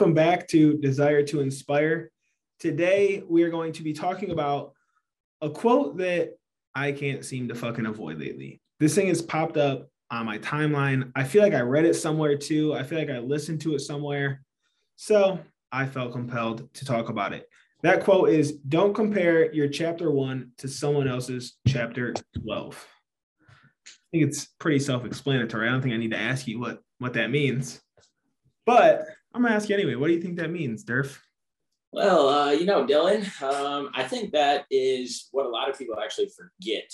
Welcome back to Desire to Inspire. Today, we are going to be talking about a quote that I can't seem to fucking avoid lately. This thing has popped up on my timeline. I feel like I read it somewhere too. I feel like I listened to it somewhere. So I felt compelled to talk about it. That quote is Don't compare your chapter one to someone else's chapter 12. I think it's pretty self explanatory. I don't think I need to ask you what, what that means. But I'm gonna ask you anyway. What do you think that means, Derf? Well, uh, you know, Dylan, um, I think that is what a lot of people actually forget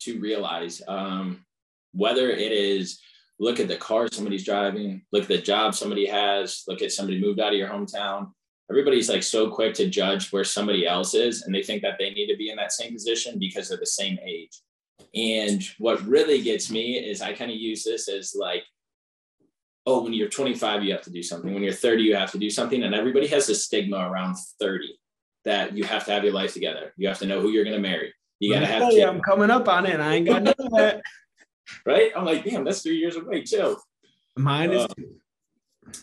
to realize. Um, whether it is look at the car somebody's driving, look at the job somebody has, look at somebody moved out of your hometown. Everybody's like so quick to judge where somebody else is, and they think that they need to be in that same position because they're the same age. And what really gets me is I kind of use this as like oh, when you're 25, you have to do something. When you're 30, you have to do something. And everybody has this stigma around 30 that you have to have your life together. You have to know who you're going to marry. You got to have. Hey, I'm coming up on it. I ain't got none of that. right? I'm like, damn, that's three years away too. Mine is. Uh,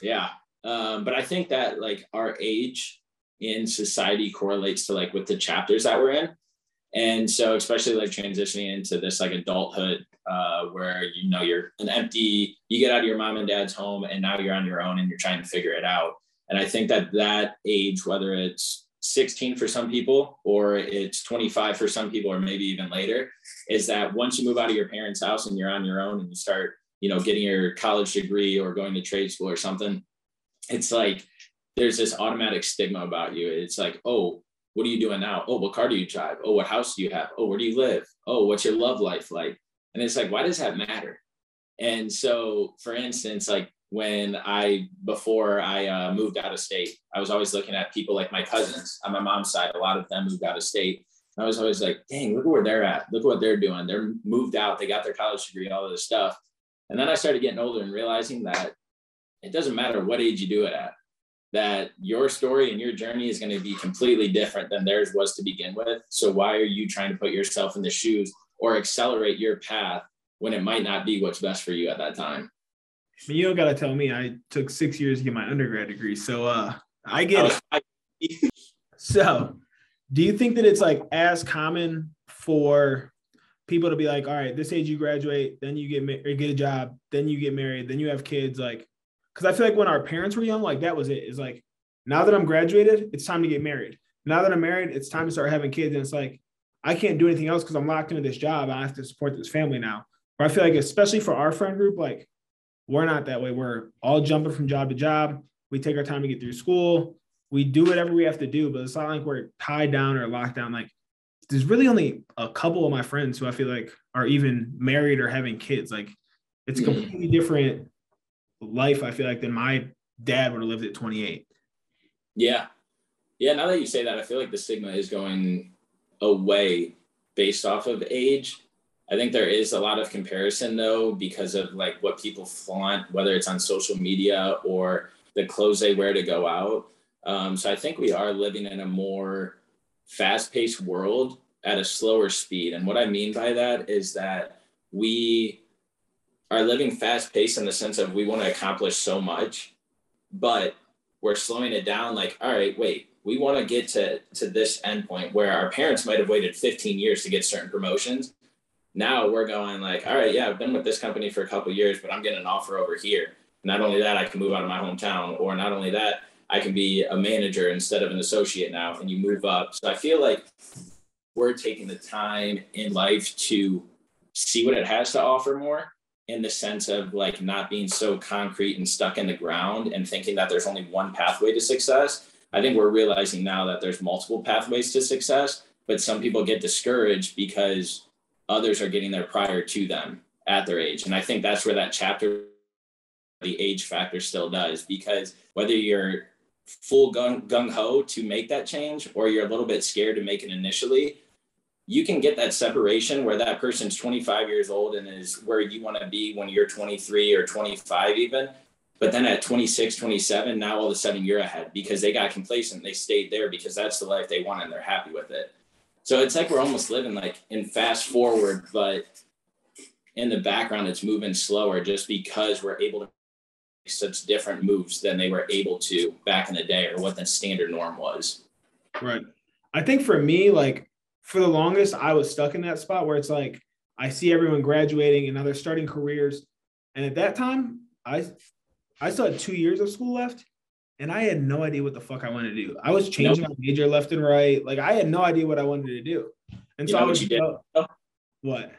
yeah, um, but I think that like our age in society correlates to like with the chapters that we're in, and so especially like transitioning into this like adulthood uh, where you know you're an empty you get out of your mom and dad's home and now you're on your own and you're trying to figure it out. And i think that that age whether it's 16 for some people or it's 25 for some people or maybe even later is that once you move out of your parents house and you're on your own and you start you know getting your college degree or going to trade school or something it's like there's this automatic stigma about you. It's like oh what are you doing now oh what car do you drive oh what house do you have oh where do you live oh what's your love life like and it's like, why does that matter? And so, for instance, like when I, before I uh, moved out of state, I was always looking at people like my cousins on my mom's side. A lot of them moved out of state. I was always like, dang, look at where they're at. Look at what they're doing. They're moved out. They got their college degree, all of this stuff. And then I started getting older and realizing that it doesn't matter what age you do it at, that your story and your journey is going to be completely different than theirs was to begin with. So why are you trying to put yourself in the shoes or accelerate your path when it might not be what's best for you at that time. I you don't gotta tell me I took six years to get my undergrad degree, so uh, I get it. so, do you think that it's like as common for people to be like, all right, this age you graduate, then you get ma- or get a job, then you get married, then you have kids, like, because I feel like when our parents were young, like that was it. It's like now that I'm graduated, it's time to get married. Now that I'm married, it's time to start having kids, and it's like I can't do anything else because I'm locked into this job. I have to support this family now. But I feel like, especially for our friend group, like we're not that way. We're all jumping from job to job. We take our time to get through school. We do whatever we have to do, but it's not like we're tied down or locked down. Like there's really only a couple of my friends who I feel like are even married or having kids. Like it's completely different life, I feel like, than my dad would have lived at 28. Yeah. Yeah. Now that you say that, I feel like the stigma is going away based off of age. I think there is a lot of comparison though, because of like what people flaunt, whether it's on social media or the clothes they wear to go out. Um, so I think we are living in a more fast paced world at a slower speed. And what I mean by that is that we are living fast paced in the sense of we want to accomplish so much, but we're slowing it down. Like, all right, wait, we want to get to to this endpoint where our parents might have waited 15 years to get certain promotions. Now we're going like all right yeah i've been with this company for a couple years but i'm getting an offer over here. Not only that i can move out of my hometown or not only that i can be a manager instead of an associate now and you move up. So i feel like we're taking the time in life to see what it has to offer more in the sense of like not being so concrete and stuck in the ground and thinking that there's only one pathway to success I think we're realizing now that there's multiple pathways to success, but some people get discouraged because others are getting there prior to them at their age. And I think that's where that chapter, the age factor still does, because whether you're full gung ho to make that change or you're a little bit scared to make it initially, you can get that separation where that person's 25 years old and is where you want to be when you're 23 or 25 even but then at 26, 27, now all of a sudden you're ahead because they got complacent. They stayed there because that's the life they want and they're happy with it. So it's like we're almost living like in fast forward, but in the background it's moving slower just because we're able to make such different moves than they were able to back in the day or what the standard norm was. Right. I think for me, like for the longest, I was stuck in that spot where it's like I see everyone graduating and now they're starting careers. And at that time, I I still had two years of school left and I had no idea what the fuck I wanted to do. I was changing nope. my major left and right. Like I had no idea what I wanted to do. And so I was you did? what?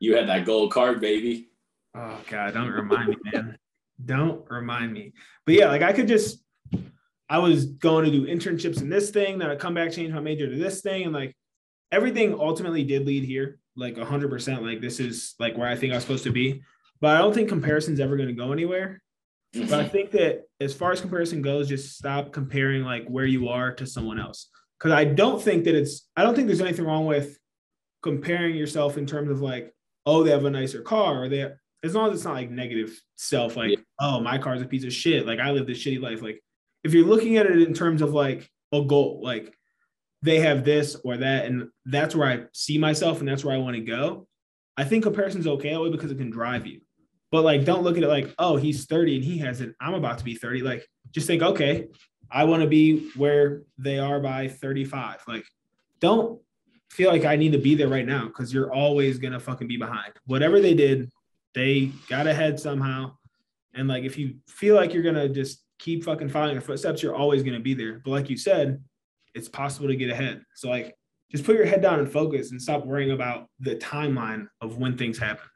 You had that gold card, baby. Oh God, don't remind me, man. Don't remind me. But yeah, like I could just I was going to do internships in this thing, then I come back, change my major to this thing, and like everything ultimately did lead here, like hundred percent. Like this is like where I think I was supposed to be. But I don't think comparison's ever going to go anywhere. Mm-hmm. But I think that as far as comparison goes, just stop comparing like where you are to someone else. Because I don't think that it's I don't think there's anything wrong with comparing yourself in terms of like, oh, they have a nicer car, or they have, as long as it's not like negative self, like, yeah. oh, my car's a piece of shit. Like I live this shitty life. Like if you're looking at it in terms of like a goal, like they have this or that, and that's where I see myself and that's where I want to go. I think comparison's okay way because it can drive you. But like, don't look at it like, oh, he's 30 and he has it. I'm about to be 30. Like, just think, okay, I want to be where they are by 35. Like, don't feel like I need to be there right now because you're always gonna fucking be behind. Whatever they did, they got ahead somehow. And like, if you feel like you're gonna just keep fucking following their footsteps, you're always gonna be there. But like you said, it's possible to get ahead. So like, just put your head down and focus and stop worrying about the timeline of when things happen.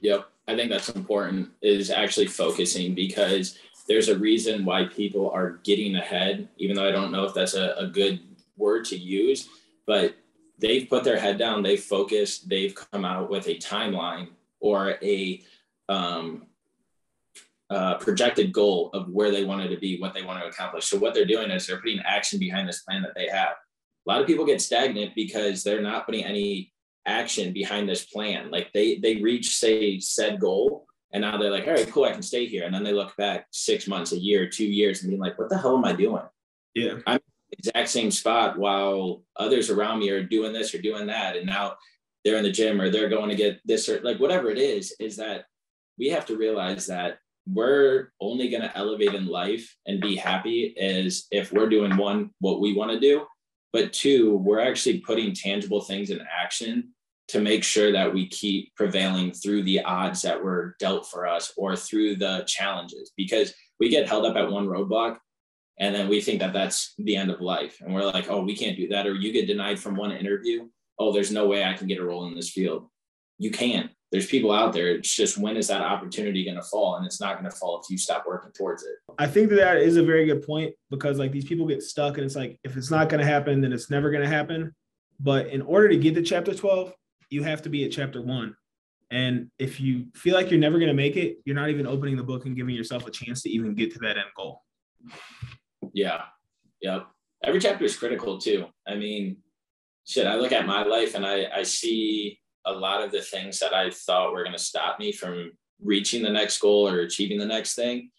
Yep. I think that's important is actually focusing because there's a reason why people are getting ahead, even though I don't know if that's a, a good word to use, but they've put their head down, they've focused, they've come out with a timeline or a um, uh, projected goal of where they wanted to be, what they want to accomplish. So what they're doing is they're putting action behind this plan that they have. A lot of people get stagnant because they're not putting any action behind this plan. Like they they reach say said goal, and now they're like, all right, cool, I can stay here. And then they look back six months, a year, two years, and being like, what the hell am I doing? Yeah, I'm exact same spot while others around me are doing this or doing that, and now they're in the gym or they're going to get this or like whatever it is. Is that we have to realize that we're only going to elevate in life and be happy is if we're doing one what we want to do but two, we're actually putting tangible things in action to make sure that we keep prevailing through the odds that were dealt for us or through the challenges because we get held up at one roadblock and then we think that that's the end of life. And we're like oh we can't do that or you get denied from one interview. Oh there's no way i can get a role in this field. You can't there's people out there. It's just when is that opportunity going to fall? And it's not going to fall if you stop working towards it. I think that that is a very good point because like these people get stuck and it's like, if it's not going to happen, then it's never going to happen. But in order to get to chapter 12, you have to be at chapter one. And if you feel like you're never going to make it, you're not even opening the book and giving yourself a chance to even get to that end goal. Yeah. Yep. Every chapter is critical too. I mean, shit, I look at my life and I, I see a lot of the things that I thought were going to stop me from reaching the next goal or achieving the next thing.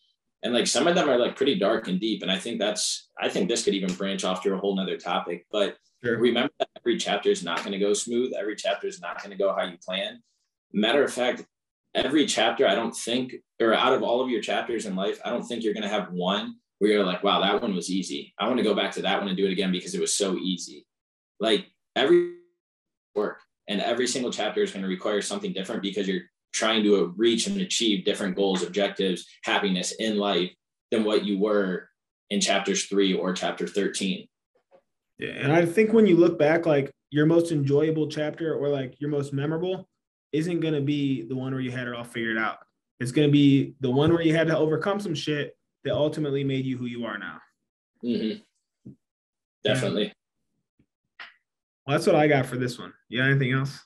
And like some of them are like pretty dark and deep. And I think that's, I think this could even branch off to a whole nother topic. But sure. remember that every chapter is not going to go smooth. Every chapter is not going to go how you plan. Matter of fact, every chapter, I don't think, or out of all of your chapters in life, I don't think you're going to have one where you're like, wow, that one was easy. I want to go back to that one and do it again because it was so easy. Like every work and every single chapter is going to require something different because you're trying to reach and achieve different goals objectives happiness in life than what you were in chapters 3 or chapter 13 yeah and i think when you look back like your most enjoyable chapter or like your most memorable isn't going to be the one where you had it all figured out. It's going to be the one where you had to overcome some shit that ultimately made you who you are now. Mm-hmm. definitely well, that's what I got for this one. You got anything else?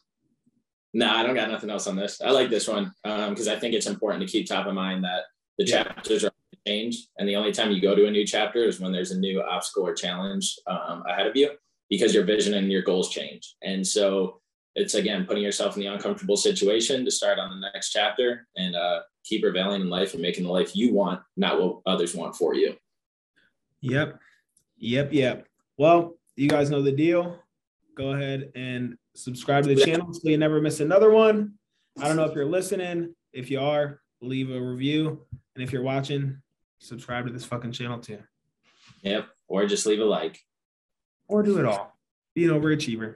No, I don't got nothing else on this. I like this one because um, I think it's important to keep top of mind that the yeah. chapters are change, and the only time you go to a new chapter is when there's a new obstacle or challenge um, ahead of you because your vision and your goals change. And so it's again putting yourself in the uncomfortable situation to start on the next chapter and uh, keep prevailing in life and making the life you want, not what others want for you. Yep. Yep. Yep. Well, you guys know the deal go ahead and subscribe to the channel so you never miss another one. I don't know if you're listening. If you are, leave a review. And if you're watching, subscribe to this fucking channel too. Yep. Or just leave a like. Or do it all. Be an overachiever.